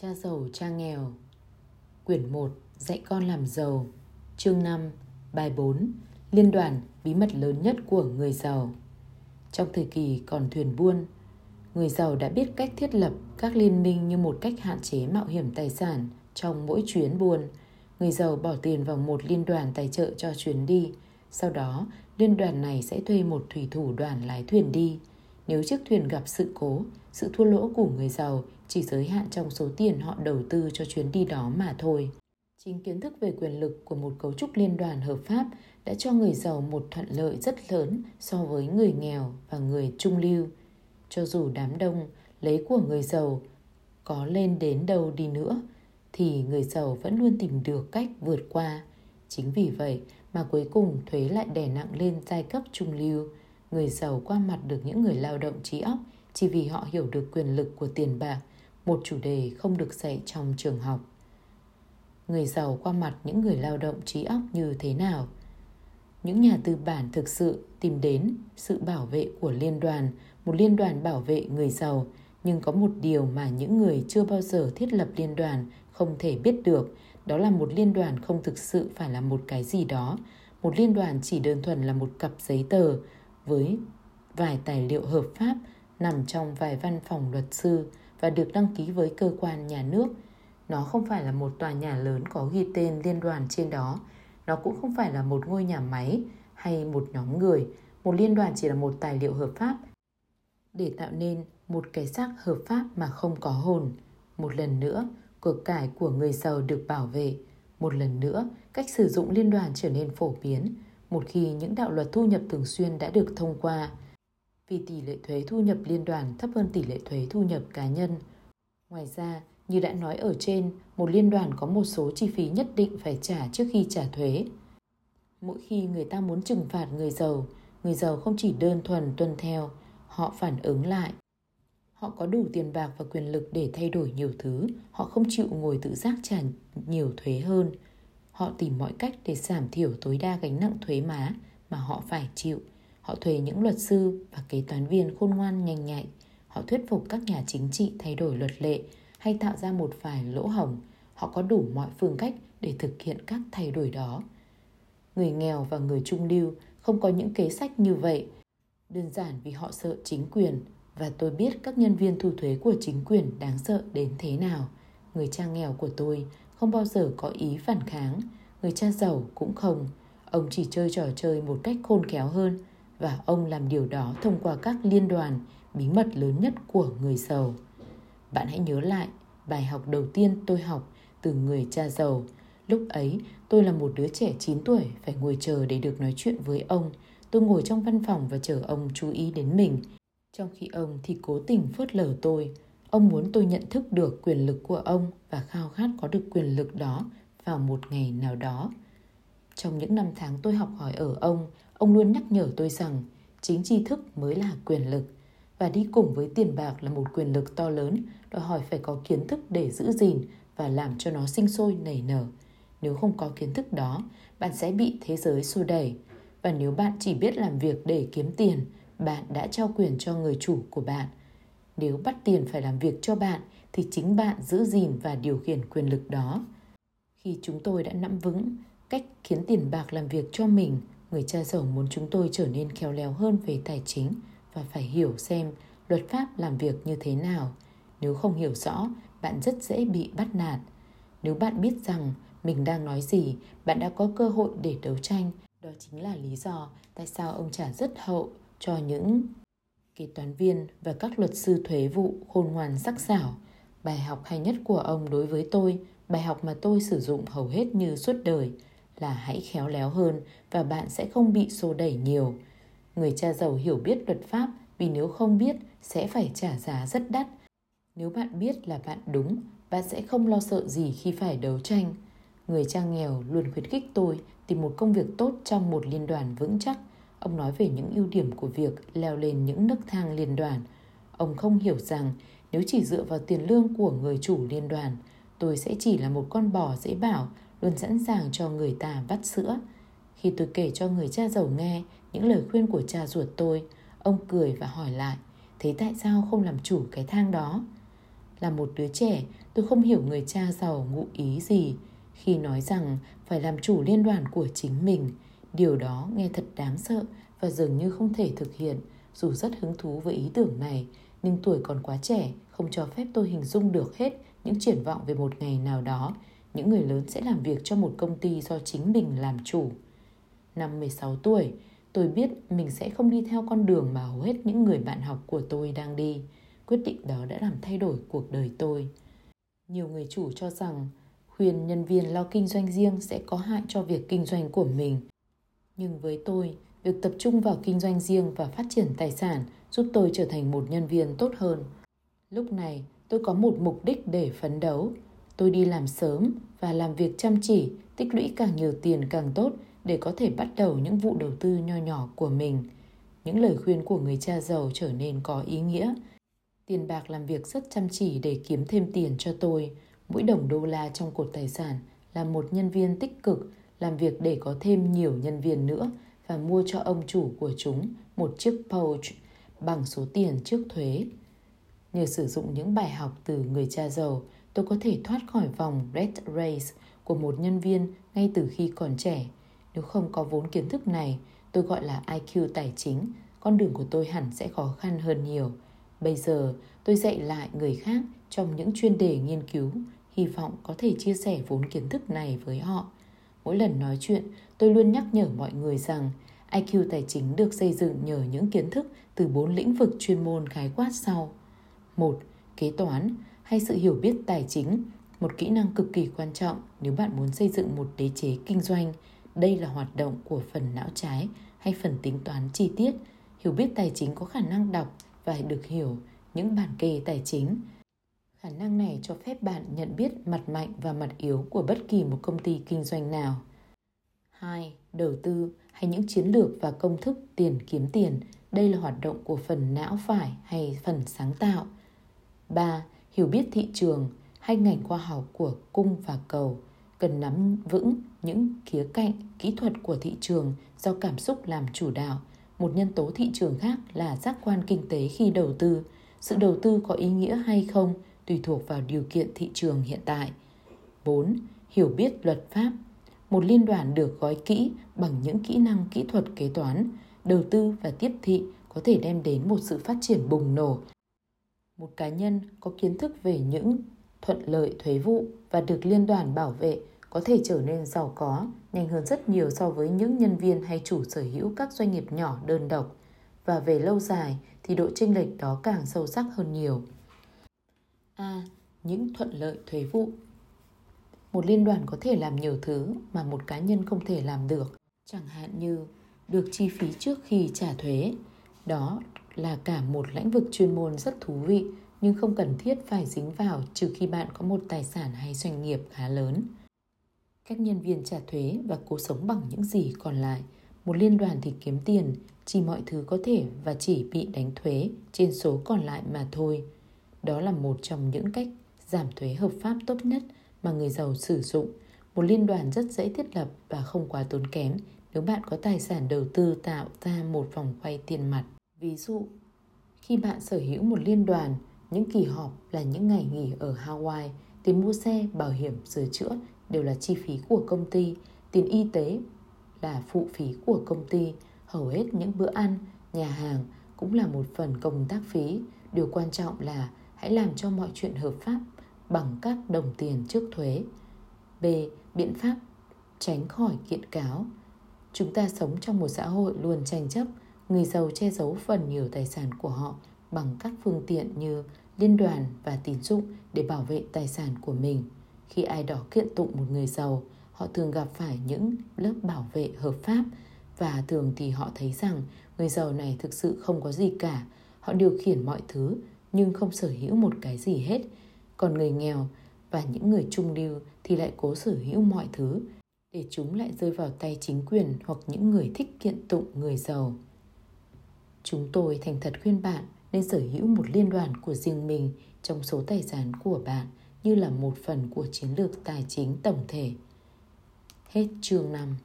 Cha giàu cha nghèo Quyển 1 Dạy con làm giàu Chương 5 Bài 4 Liên đoàn bí mật lớn nhất của người giàu Trong thời kỳ còn thuyền buôn Người giàu đã biết cách thiết lập các liên minh như một cách hạn chế mạo hiểm tài sản trong mỗi chuyến buôn. Người giàu bỏ tiền vào một liên đoàn tài trợ cho chuyến đi. Sau đó, liên đoàn này sẽ thuê một thủy thủ đoàn lái thuyền đi. Nếu chiếc thuyền gặp sự cố, sự thua lỗ của người giàu chỉ giới hạn trong số tiền họ đầu tư cho chuyến đi đó mà thôi. Chính kiến thức về quyền lực của một cấu trúc liên đoàn hợp pháp đã cho người giàu một thuận lợi rất lớn so với người nghèo và người trung lưu. Cho dù đám đông lấy của người giàu có lên đến đâu đi nữa thì người giàu vẫn luôn tìm được cách vượt qua. Chính vì vậy mà cuối cùng thuế lại đè nặng lên giai cấp trung lưu. Người giàu qua mặt được những người lao động trí óc chỉ vì họ hiểu được quyền lực của tiền bạc, một chủ đề không được dạy trong trường học. Người giàu qua mặt những người lao động trí óc như thế nào? Những nhà tư bản thực sự tìm đến sự bảo vệ của liên đoàn, một liên đoàn bảo vệ người giàu, nhưng có một điều mà những người chưa bao giờ thiết lập liên đoàn không thể biết được, đó là một liên đoàn không thực sự phải là một cái gì đó. Một liên đoàn chỉ đơn thuần là một cặp giấy tờ với vài tài liệu hợp pháp nằm trong vài văn phòng luật sư và được đăng ký với cơ quan nhà nước. Nó không phải là một tòa nhà lớn có ghi tên liên đoàn trên đó. Nó cũng không phải là một ngôi nhà máy hay một nhóm người. Một liên đoàn chỉ là một tài liệu hợp pháp để tạo nên một cái xác hợp pháp mà không có hồn. Một lần nữa, cuộc cải của người giàu được bảo vệ. Một lần nữa, cách sử dụng liên đoàn trở nên phổ biến một khi những đạo luật thu nhập thường xuyên đã được thông qua. Vì tỷ lệ thuế thu nhập liên đoàn thấp hơn tỷ lệ thuế thu nhập cá nhân. Ngoài ra, như đã nói ở trên, một liên đoàn có một số chi phí nhất định phải trả trước khi trả thuế. Mỗi khi người ta muốn trừng phạt người giàu, người giàu không chỉ đơn thuần tuân theo, họ phản ứng lại. Họ có đủ tiền bạc và quyền lực để thay đổi nhiều thứ, họ không chịu ngồi tự giác trả nhiều thuế hơn. Họ tìm mọi cách để giảm thiểu tối đa gánh nặng thuế má mà họ phải chịu. Họ thuê những luật sư và kế toán viên khôn ngoan, nhanh nhạy. Họ thuyết phục các nhà chính trị thay đổi luật lệ hay tạo ra một vài lỗ hổng. Họ có đủ mọi phương cách để thực hiện các thay đổi đó. Người nghèo và người trung lưu không có những kế sách như vậy. Đơn giản vì họ sợ chính quyền và tôi biết các nhân viên thu thuế của chính quyền đáng sợ đến thế nào. Người cha nghèo của tôi không bao giờ có ý phản kháng, người cha giàu cũng không. Ông chỉ chơi trò chơi một cách khôn khéo hơn và ông làm điều đó thông qua các liên đoàn bí mật lớn nhất của người giàu. Bạn hãy nhớ lại bài học đầu tiên tôi học từ người cha giàu. Lúc ấy, tôi là một đứa trẻ 9 tuổi phải ngồi chờ để được nói chuyện với ông. Tôi ngồi trong văn phòng và chờ ông chú ý đến mình. Trong khi ông thì cố tình phớt lờ tôi. Ông muốn tôi nhận thức được quyền lực của ông và khao khát có được quyền lực đó vào một ngày nào đó. Trong những năm tháng tôi học hỏi ở ông, ông luôn nhắc nhở tôi rằng chính tri thức mới là quyền lực và đi cùng với tiền bạc là một quyền lực to lớn đòi hỏi phải có kiến thức để giữ gìn và làm cho nó sinh sôi nảy nở. Nếu không có kiến thức đó, bạn sẽ bị thế giới xô đẩy. Và nếu bạn chỉ biết làm việc để kiếm tiền, bạn đã trao quyền cho người chủ của bạn – nếu bắt tiền phải làm việc cho bạn thì chính bạn giữ gìn và điều khiển quyền lực đó. Khi chúng tôi đã nắm vững cách khiến tiền bạc làm việc cho mình, người cha giàu muốn chúng tôi trở nên khéo léo hơn về tài chính và phải hiểu xem luật pháp làm việc như thế nào. Nếu không hiểu rõ, bạn rất dễ bị bắt nạt. Nếu bạn biết rằng mình đang nói gì, bạn đã có cơ hội để đấu tranh. Đó chính là lý do tại sao ông trả rất hậu cho những kế toán viên và các luật sư thuế vụ khôn ngoan sắc sảo. Bài học hay nhất của ông đối với tôi, bài học mà tôi sử dụng hầu hết như suốt đời, là hãy khéo léo hơn và bạn sẽ không bị xô đẩy nhiều. Người cha giàu hiểu biết luật pháp vì nếu không biết sẽ phải trả giá rất đắt. Nếu bạn biết là bạn đúng, bạn sẽ không lo sợ gì khi phải đấu tranh. Người cha nghèo luôn khuyến khích tôi tìm một công việc tốt trong một liên đoàn vững chắc – Ông nói về những ưu điểm của việc leo lên những nấc thang liên đoàn. Ông không hiểu rằng nếu chỉ dựa vào tiền lương của người chủ liên đoàn, tôi sẽ chỉ là một con bò dễ bảo, luôn sẵn sàng cho người ta vắt sữa. Khi tôi kể cho người cha giàu nghe những lời khuyên của cha ruột tôi, ông cười và hỏi lại, thế tại sao không làm chủ cái thang đó? Là một đứa trẻ, tôi không hiểu người cha giàu ngụ ý gì khi nói rằng phải làm chủ liên đoàn của chính mình. Điều đó nghe thật đáng sợ và dường như không thể thực hiện. Dù rất hứng thú với ý tưởng này, nhưng tuổi còn quá trẻ, không cho phép tôi hình dung được hết những triển vọng về một ngày nào đó. Những người lớn sẽ làm việc cho một công ty do chính mình làm chủ. Năm 16 tuổi, tôi biết mình sẽ không đi theo con đường mà hầu hết những người bạn học của tôi đang đi. Quyết định đó đã làm thay đổi cuộc đời tôi. Nhiều người chủ cho rằng khuyên nhân viên lo kinh doanh riêng sẽ có hại cho việc kinh doanh của mình. Nhưng với tôi, việc tập trung vào kinh doanh riêng và phát triển tài sản giúp tôi trở thành một nhân viên tốt hơn. Lúc này, tôi có một mục đích để phấn đấu. Tôi đi làm sớm và làm việc chăm chỉ, tích lũy càng nhiều tiền càng tốt để có thể bắt đầu những vụ đầu tư nho nhỏ của mình. Những lời khuyên của người cha giàu trở nên có ý nghĩa. Tiền bạc làm việc rất chăm chỉ để kiếm thêm tiền cho tôi. Mỗi đồng đô la trong cột tài sản là một nhân viên tích cực làm việc để có thêm nhiều nhân viên nữa và mua cho ông chủ của chúng một chiếc pouch bằng số tiền trước thuế. Nhờ sử dụng những bài học từ người cha giàu, tôi có thể thoát khỏi vòng red race của một nhân viên ngay từ khi còn trẻ. Nếu không có vốn kiến thức này, tôi gọi là IQ tài chính, con đường của tôi hẳn sẽ khó khăn hơn nhiều. Bây giờ, tôi dạy lại người khác trong những chuyên đề nghiên cứu, hy vọng có thể chia sẻ vốn kiến thức này với họ. Mỗi lần nói chuyện, tôi luôn nhắc nhở mọi người rằng IQ tài chính được xây dựng nhờ những kiến thức từ bốn lĩnh vực chuyên môn khái quát sau. một Kế toán hay sự hiểu biết tài chính, một kỹ năng cực kỳ quan trọng nếu bạn muốn xây dựng một đế chế kinh doanh. Đây là hoạt động của phần não trái hay phần tính toán chi tiết. Hiểu biết tài chính có khả năng đọc và được hiểu những bản kê tài chính. Khả năng này cho phép bạn nhận biết mặt mạnh và mặt yếu của bất kỳ một công ty kinh doanh nào. 2. Đầu tư hay những chiến lược và công thức tiền kiếm tiền. Đây là hoạt động của phần não phải hay phần sáng tạo. 3. Hiểu biết thị trường hay ngành khoa học của cung và cầu cần nắm vững những khía cạnh, kỹ thuật của thị trường do cảm xúc làm chủ đạo. Một nhân tố thị trường khác là giác quan kinh tế khi đầu tư. Sự đầu tư có ý nghĩa hay không tùy thuộc vào điều kiện thị trường hiện tại. 4. Hiểu biết luật pháp một liên đoàn được gói kỹ bằng những kỹ năng kỹ thuật kế toán, đầu tư và tiếp thị có thể đem đến một sự phát triển bùng nổ. Một cá nhân có kiến thức về những thuận lợi thuế vụ và được liên đoàn bảo vệ có thể trở nên giàu có nhanh hơn rất nhiều so với những nhân viên hay chủ sở hữu các doanh nghiệp nhỏ đơn độc và về lâu dài thì độ chênh lệch đó càng sâu sắc hơn nhiều. A. Những thuận lợi thuế vụ. Một liên đoàn có thể làm nhiều thứ mà một cá nhân không thể làm được. Chẳng hạn như được chi phí trước khi trả thuế. Đó là cả một lĩnh vực chuyên môn rất thú vị, nhưng không cần thiết phải dính vào trừ khi bạn có một tài sản hay doanh nghiệp khá lớn. Các nhân viên trả thuế và cố sống bằng những gì còn lại. Một liên đoàn thì kiếm tiền chỉ mọi thứ có thể và chỉ bị đánh thuế trên số còn lại mà thôi đó là một trong những cách giảm thuế hợp pháp tốt nhất mà người giàu sử dụng. Một liên đoàn rất dễ thiết lập và không quá tốn kém nếu bạn có tài sản đầu tư tạo ra một vòng quay tiền mặt. Ví dụ, khi bạn sở hữu một liên đoàn, những kỳ họp là những ngày nghỉ ở Hawaii, tiền mua xe, bảo hiểm, sửa chữa đều là chi phí của công ty, tiền y tế là phụ phí của công ty, hầu hết những bữa ăn, nhà hàng cũng là một phần công tác phí. Điều quan trọng là hãy làm cho mọi chuyện hợp pháp bằng các đồng tiền trước thuế. B. Biện pháp tránh khỏi kiện cáo. Chúng ta sống trong một xã hội luôn tranh chấp, người giàu che giấu phần nhiều tài sản của họ bằng các phương tiện như liên đoàn và tín dụng để bảo vệ tài sản của mình. Khi ai đó kiện tụng một người giàu, họ thường gặp phải những lớp bảo vệ hợp pháp và thường thì họ thấy rằng người giàu này thực sự không có gì cả. Họ điều khiển mọi thứ nhưng không sở hữu một cái gì hết còn người nghèo và những người trung lưu thì lại cố sở hữu mọi thứ để chúng lại rơi vào tay chính quyền hoặc những người thích kiện tụng người giàu. Chúng tôi thành thật khuyên bạn nên sở hữu một liên đoàn của riêng mình trong số tài sản của bạn như là một phần của chiến lược tài chính tổng thể. Hết chương 5